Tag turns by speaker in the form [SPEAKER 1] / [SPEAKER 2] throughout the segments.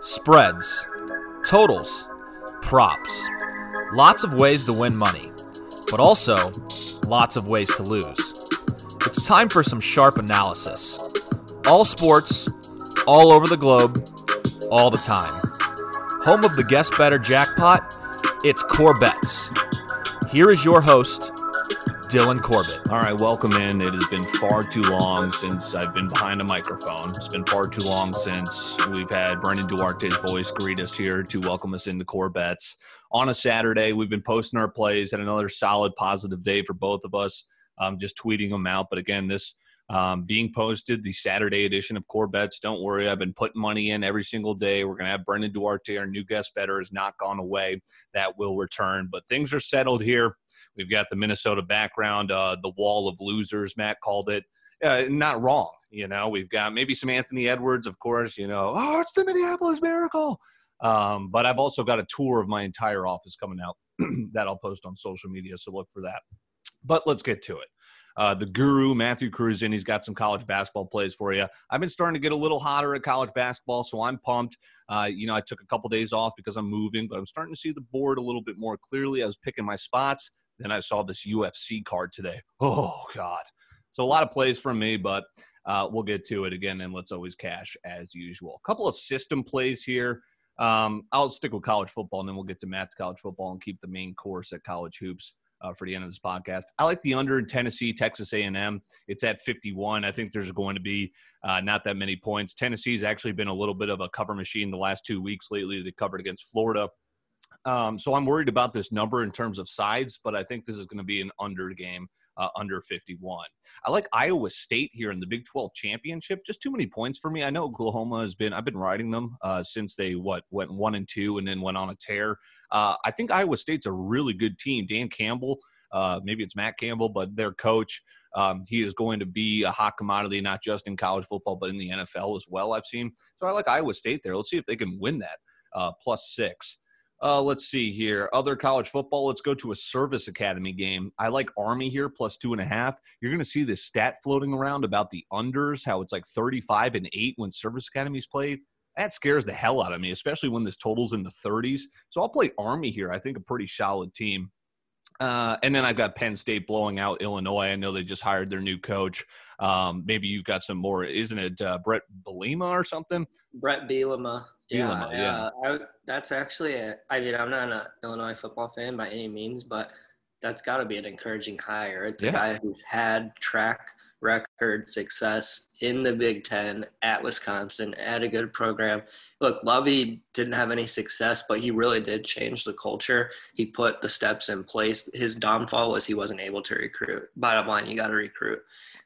[SPEAKER 1] Spreads, totals, props. Lots of ways to win money, but also lots of ways to lose. It's time for some sharp analysis. All sports, all over the globe, all the time. Home of the Guest Better Jackpot, it's Core Bets. Here is your host, Dylan Corbett.
[SPEAKER 2] All right, welcome in. It has been far too long since I've been behind a microphone. It's been far too long since we've had Brendan Duarte's voice greet us here to welcome us into Core Bets. On a Saturday, we've been posting our plays. Had another solid, positive day for both of us. Um, just tweeting them out. But again, this um, being posted, the Saturday edition of Core Bets. Don't worry, I've been putting money in every single day. We're going to have Brendan Duarte, our new guest better, has not gone away. That will return. But things are settled here. We've got the Minnesota background, uh, the wall of losers, Matt called it. Uh, not wrong. You know, we've got maybe some Anthony Edwards, of course, you know, oh, it's the Minneapolis Miracle. Um, but I've also got a tour of my entire office coming out that I'll post on social media. So look for that. But let's get to it. Uh, the guru, Matthew Cruzan, he's got some college basketball plays for you. I've been starting to get a little hotter at college basketball, so I'm pumped. Uh, you know, I took a couple days off because I'm moving, but I'm starting to see the board a little bit more clearly. I was picking my spots. Then I saw this UFC card today. Oh, God. So a lot of plays from me, but uh, we'll get to it again, and let's always cash as usual. A couple of system plays here. Um, I'll stick with college football, and then we'll get to Matt's college football and keep the main course at college hoops uh, for the end of this podcast. I like the under in Tennessee, Texas A&M. It's at 51. I think there's going to be uh, not that many points. Tennessee's actually been a little bit of a cover machine the last two weeks lately. They covered against Florida. Um, so I'm worried about this number in terms of sides, but I think this is going to be an under game. Uh, under 51. I like Iowa State here in the Big 12 championship. Just too many points for me. I know Oklahoma has been. I've been riding them uh, since they what went one and two and then went on a tear. Uh, I think Iowa State's a really good team. Dan Campbell, uh, maybe it's Matt Campbell, but their coach, um, he is going to be a hot commodity, not just in college football, but in the NFL as well, I've seen. So I like Iowa State there. Let's see if they can win that uh, plus six. Uh, let's see here. Other college football. Let's go to a service academy game. I like Army here plus two and a half. You're going to see this stat floating around about the unders, how it's like 35 and eight when service academies played that scares the hell out of me, especially when this total's in the 30s. So I'll play Army here. I think a pretty solid team. Uh, and then I've got Penn State blowing out Illinois. I know they just hired their new coach. Um, maybe you've got some more. Isn't it uh, Brett Bielema or something?
[SPEAKER 3] Brett Bielema. Yeah, yeah. I, that's actually. A, I mean, I'm not an Illinois football fan by any means, but that's got to be an encouraging hire. It's a yeah. guy who's had track record success in the Big Ten at Wisconsin at a good program. Look, Lovie didn't have any success, but he really did change the culture. He put the steps in place. His downfall was he wasn't able to recruit. Bottom line, you got to recruit.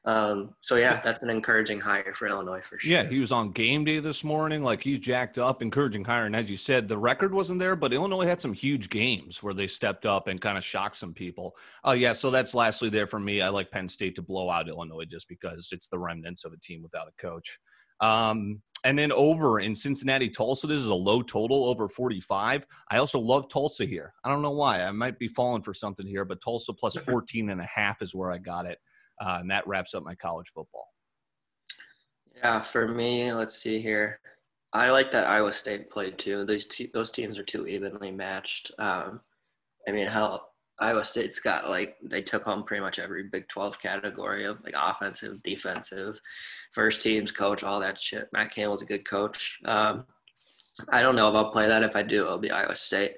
[SPEAKER 3] Um, so yeah, that's an encouraging hire for Illinois for sure.
[SPEAKER 2] Yeah, he was on game day this morning. Like he's jacked up, encouraging hire. And as you said, the record wasn't there, but Illinois had some huge games where they stepped up and kind of shocked some people. Oh uh, yeah, so that's lastly there for me. I like Penn State to blow out Illinois just because it's the remnants of a team without a coach. Um, and then over in Cincinnati, Tulsa, this is a low total over 45. I also love Tulsa here. I don't know why. I might be falling for something here, but Tulsa plus 14 and a half is where I got it. Uh, and that wraps up my college football.
[SPEAKER 3] Yeah, for me, let's see here. I like that Iowa State played too. Those te- those teams are too evenly matched. Um, I mean, hell, Iowa State's got like they took home pretty much every Big 12 category of like offensive, defensive, first teams, coach, all that shit. Matt Campbell's a good coach. Um, I don't know if I'll play that. If I do, it'll be Iowa State.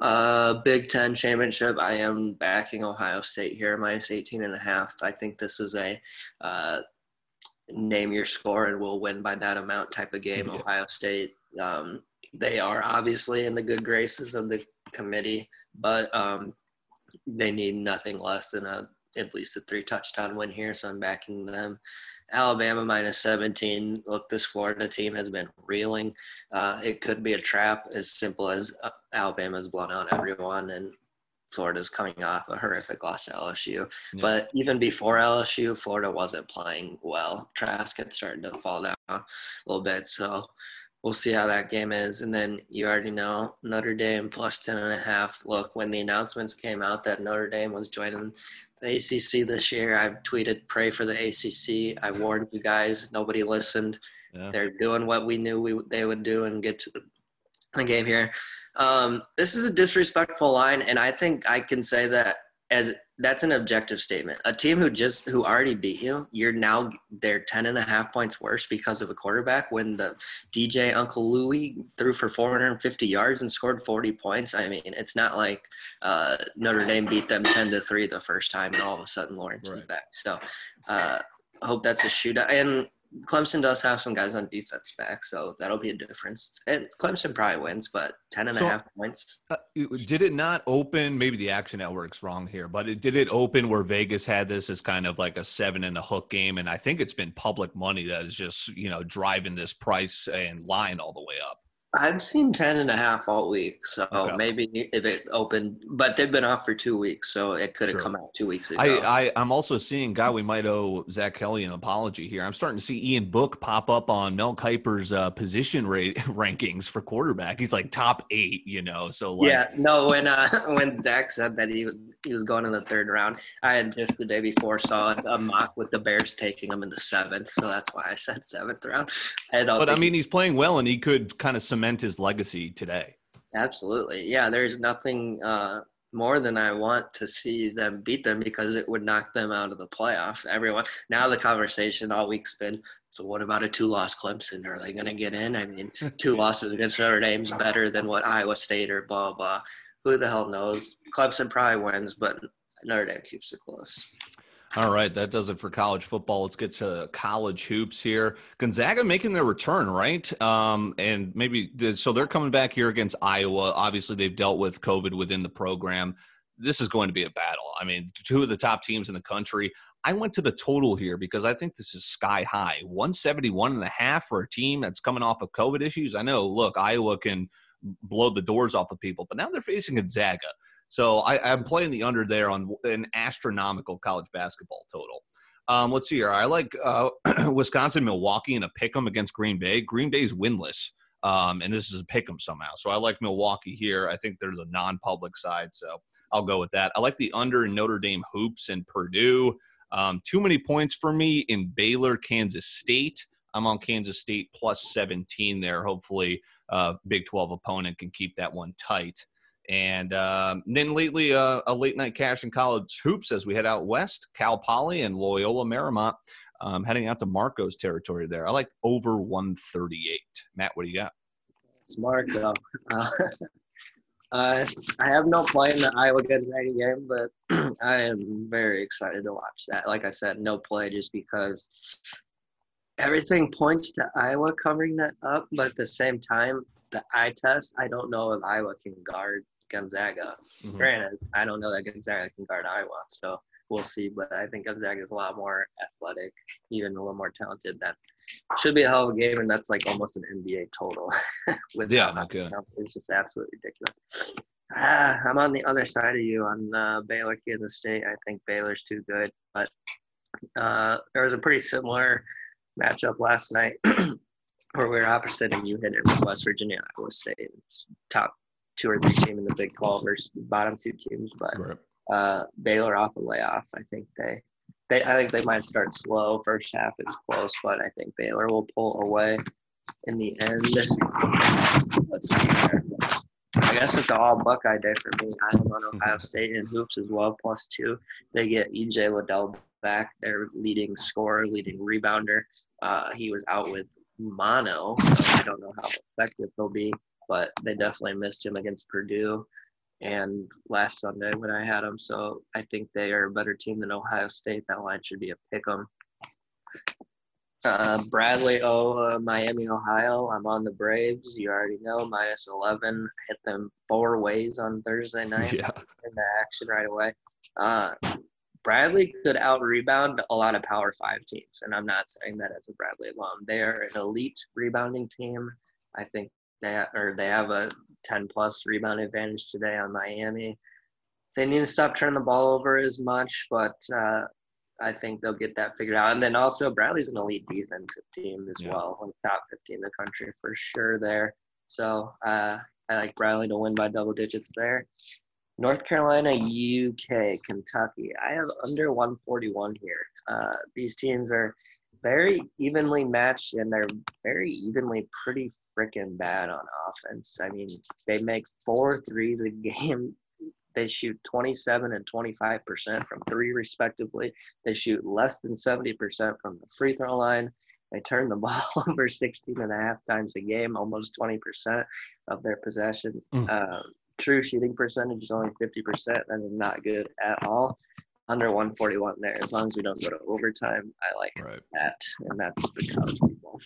[SPEAKER 3] Uh, Big Ten championship. I am backing Ohio State here, minus 18 and a half. I think this is a uh, name your score and we'll win by that amount type of game. Yeah. Ohio State. Um, they are obviously in the good graces of the committee, but um, they need nothing less than a at least a three touchdown win here, so I'm backing them. Alabama minus 17. Look, this Florida team has been reeling. Uh, it could be a trap as simple as uh, Alabama's blown out everyone and Florida's coming off a horrific loss to LSU. Yeah. But even before LSU, Florida wasn't playing well. Trask had started to fall down a little bit. So we'll see how that game is. And then you already know Notre Dame plus 10 and a half. Look, when the announcements came out that Notre Dame was joining the ACC this year, I've tweeted, pray for the ACC. I warned you guys. Nobody listened. Yeah. They're doing what we knew we they would do and get to the game here. Um, this is a disrespectful line, and I think I can say that as that's an objective statement. A team who just who already beat you, you're now they're 10 and a half points worse because of a quarterback when the DJ Uiagalelei threw for 450 yards and scored 40 points. I mean, it's not like uh, Notre Dame beat them 10 to 3 the first time and all of a sudden Lawrence right. is back. So uh, I hope that's a shootout. And Clemson does have some guys on defense back, so that'll be a difference. And Clemson probably wins, but 10 and so, a half points. Uh,
[SPEAKER 2] did it not open? Maybe the Action Network's wrong here, but it, did it open where Vegas had this as kind of like a seven and a hook game? And I think it's been public money that is just, you know, driving this price and line all the way up.
[SPEAKER 3] I've seen 10 and a half all week. So okay. maybe if it opened, but they've been off for two weeks. So it could have sure. come out two weeks ago.
[SPEAKER 2] I, I, am also seeing, guy, we might owe Zach Kelly an apology here. I'm starting to see Ian Book pop up on Mel Kiper's uh, position rate rankings for quarterback. He's like top eight, you know. So like,
[SPEAKER 3] yeah, no, when, uh, when Zach said that he was, he was going in the third round, I had just the day before saw a mock with the Bears taking him in the seventh. So that's why I said seventh round.
[SPEAKER 2] I but I mean, he's playing well and he could kind of cement his legacy today.
[SPEAKER 3] Absolutely. Yeah, there's nothing uh, more than I want to see them beat them because it would knock them out of the playoff. Everyone now the conversation all week's been so what about a two loss Clemson? Are they gonna get in? I mean, two losses against Notre Dame's better than what Iowa State or blah blah. Who the hell knows? Clemson probably wins, but Notre Dame keeps it close.
[SPEAKER 2] All right, that does it for college football. Let's get to college hoops here. Gonzaga making their return, right? Um, and maybe so they're coming back here against Iowa. Obviously, they've dealt with COVID within the program. This is going to be a battle. I mean, two of the top teams in the country. I went to the total here because I think this is sky high 171 and a half for a team that's coming off of COVID issues. I know, look, Iowa can blow the doors off of people, but now they're facing Gonzaga. So I, am playing the under there on an astronomical college basketball total. Um, let's see here. I like uh, Wisconsin, Milwaukee, and a pick 'em against Green Bay. Green Bay's winless, um, and this is a pick 'em somehow. So I like Milwaukee here. I think they're the non-public side, so I'll go with that. I like the under in Notre Dame hoops and Purdue. Um, too many points for me in Baylor, Kansas State. I'm on Kansas State plus 17 there. Hopefully, uh, Big 12 opponent can keep that one tight. And um, then lately, uh, a late night cash in college hoops as we head out west, Cal Poly and Loyola Marymount um, heading out to Marco's territory there. I like over 138. Matt, what do you got?
[SPEAKER 3] Smart though. Uh, I have no play in the Iowa Gonzaga game, but I am very excited to watch that. Like I said, no play just because everything points to Iowa covering that up, but at the same time, the eye test, I don't know if Iowa can guard Gonzaga. Mm-hmm. Granted, I don't know that Gonzaga can guard Iowa, so we'll see. But I think Gonzaga is a lot more athletic, even a little more talented. That should be a hell of a game, and that's like almost an NBA total.
[SPEAKER 2] yeah, not good.
[SPEAKER 3] It's just absolutely ridiculous. Ah, I'm on the other side of you on uh, Baylor, Kansas State. I think Baylor's too good, but uh, there was a pretty similar matchup last night where we were opposite and you hit it with West Virginia, Iowa State. It's top two or three team in the Big 12 versus the bottom two teams. But right. uh, Baylor off a layoff. I think they, they, I think they might start slow. First half is close, but I think Baylor will pull away in the end. Let's see here. I guess it's all Buckeye day for me. I'm on Ohio State in hoops as well, plus two. They get EJ Liddell back, their leading scorer, leading rebounder. Uh, he was out with mono, so I don't know how effective he'll be but they definitely missed him against Purdue and last Sunday when I had them. So I think they are a better team than Ohio State. That line should be a pick 'em. Uh, Bradley, oh, uh, Miami, Ohio. I'm on the Braves. You already know, minus 11. Hit them four ways on Thursday night yeah. in the action right away. Uh, Bradley could out rebound a lot of Power Five teams, and I'm not saying that as a Bradley alum. They are an elite rebounding team. I think they have, or they have a 10 plus rebound advantage today on Miami. They need to stop turning the ball over as much, but uh, I think they'll get that figured out. And then also Bradley's an elite defensive team as yeah. well, top 15 in the country for sure there. So uh, I like Bradley to win by double digits there. North Carolina, UK, Kentucky. I have under 141 here. Uh, these teams are very evenly matched, and they're very evenly pretty freaking bad on offense. I mean, they make four threes a game. They shoot 27 and 25% from three, respectively. They shoot less than 70% from the free throw line. They turn the ball over 16 and a half times a game, almost 20% of their possessions. Mm. Uh, true shooting percentage is only 50%. That is not good at all under 141 there. As long as we don't go to overtime, I like right. that, and that's the college people.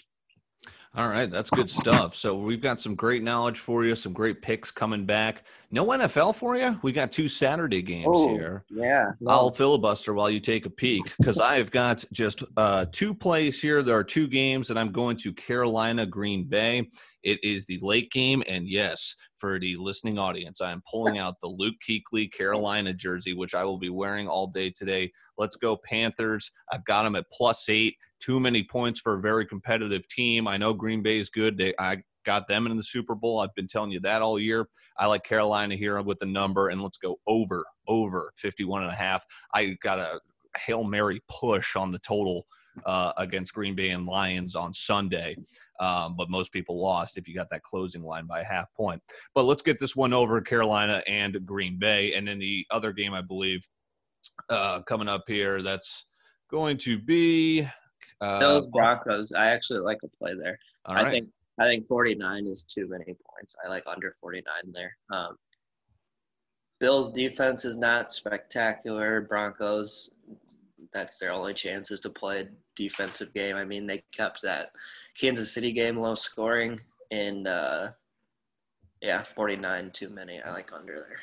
[SPEAKER 2] All right, that's good stuff. So we've got some great knowledge for you, some great picks coming back. No NFL for you? We got two Saturday games oh, here.
[SPEAKER 3] Yeah.
[SPEAKER 2] No. I'll filibuster while you take a peek because I've got just uh, two plays here. There are two games that I'm going to Carolina, Green Bay. It is the late game, and yes, for the listening audience, I am pulling out the Luke Kuechly Carolina jersey, which I will be wearing all day today. Let's go Panthers. I've got them at plus eight. Too many points for a very competitive team. I know Green Bay is good. They, I got them in the Super Bowl. I've been telling you that all year. I like Carolina here with the number, and let's go over, over 51 and a half. I got a Hail Mary push on the total uh, against Green Bay and Lions on Sunday. Um, but most people lost if you got that closing line by a half point. But let's get this one over Carolina and Green Bay. And then the other game, I believe, uh, coming up here, that's going to be
[SPEAKER 3] uh, Bills Broncos. I actually like a play there. I think I think 49 is too many points. I like under 49 there. Um, Bills defense is not spectacular. Broncos, that's their only chances to play a defensive game. I mean, they kept that Kansas City game low scoring, and uh, yeah, 49 too many. I like under there.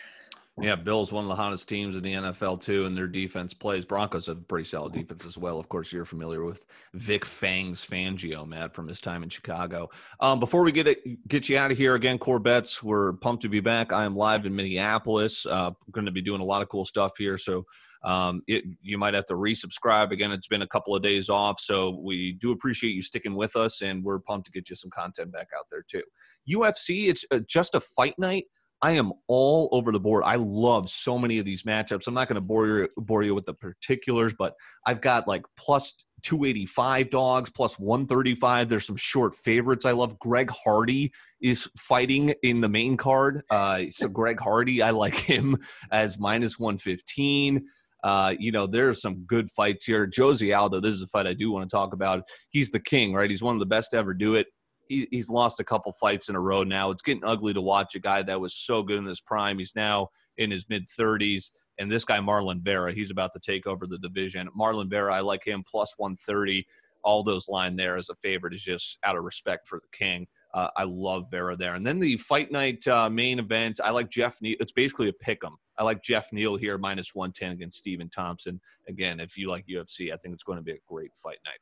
[SPEAKER 2] Yeah, Bills one of the hottest teams in the NFL too, and their defense plays. Broncos have a pretty solid defense as well. Of course, you're familiar with Vic Fangs Fangio, Matt, from his time in Chicago. Um, before we get it, get you out of here again, Corbets, we're pumped to be back. I am live in Minneapolis. Uh, going to be doing a lot of cool stuff here, so um, it, you might have to resubscribe again. It's been a couple of days off, so we do appreciate you sticking with us, and we're pumped to get you some content back out there too. UFC, it's uh, just a fight night I am all over the board. I love so many of these matchups. I'm not going to bore you, bore you with the particulars, but I've got like plus 285 dogs, plus 135. There's some short favorites I love. Greg Hardy is fighting in the main card. Uh, so Greg Hardy, I like him as minus 115. Uh, you know, there's some good fights here. Jose Aldo, this is a fight I do want to talk about. He's the king, right? He's one of the best to ever do it he, he's lost a couple fights in a row now. It's getting ugly to watch a guy that was so good in his prime. He's now in his mid 30s. And this guy, Marlon Vera, he's about to take over the division. Marlon Vera, I like him plus 130. Aldo's line there as a favorite is just out of respect for the king. Uh, I love Vera there. And then the fight night uh, main event, I like Jeff Neal. It's basically a pick 'em. I like Jeff Neal here, minus 110 against Stephen Thompson. Again, if you like UFC, I think it's going to be a great fight night.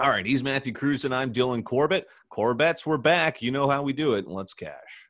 [SPEAKER 2] All right, he's Matthew Cruz and I'm Dylan Corbett. Corbetts, we're back. You know how we do it. Let's cash.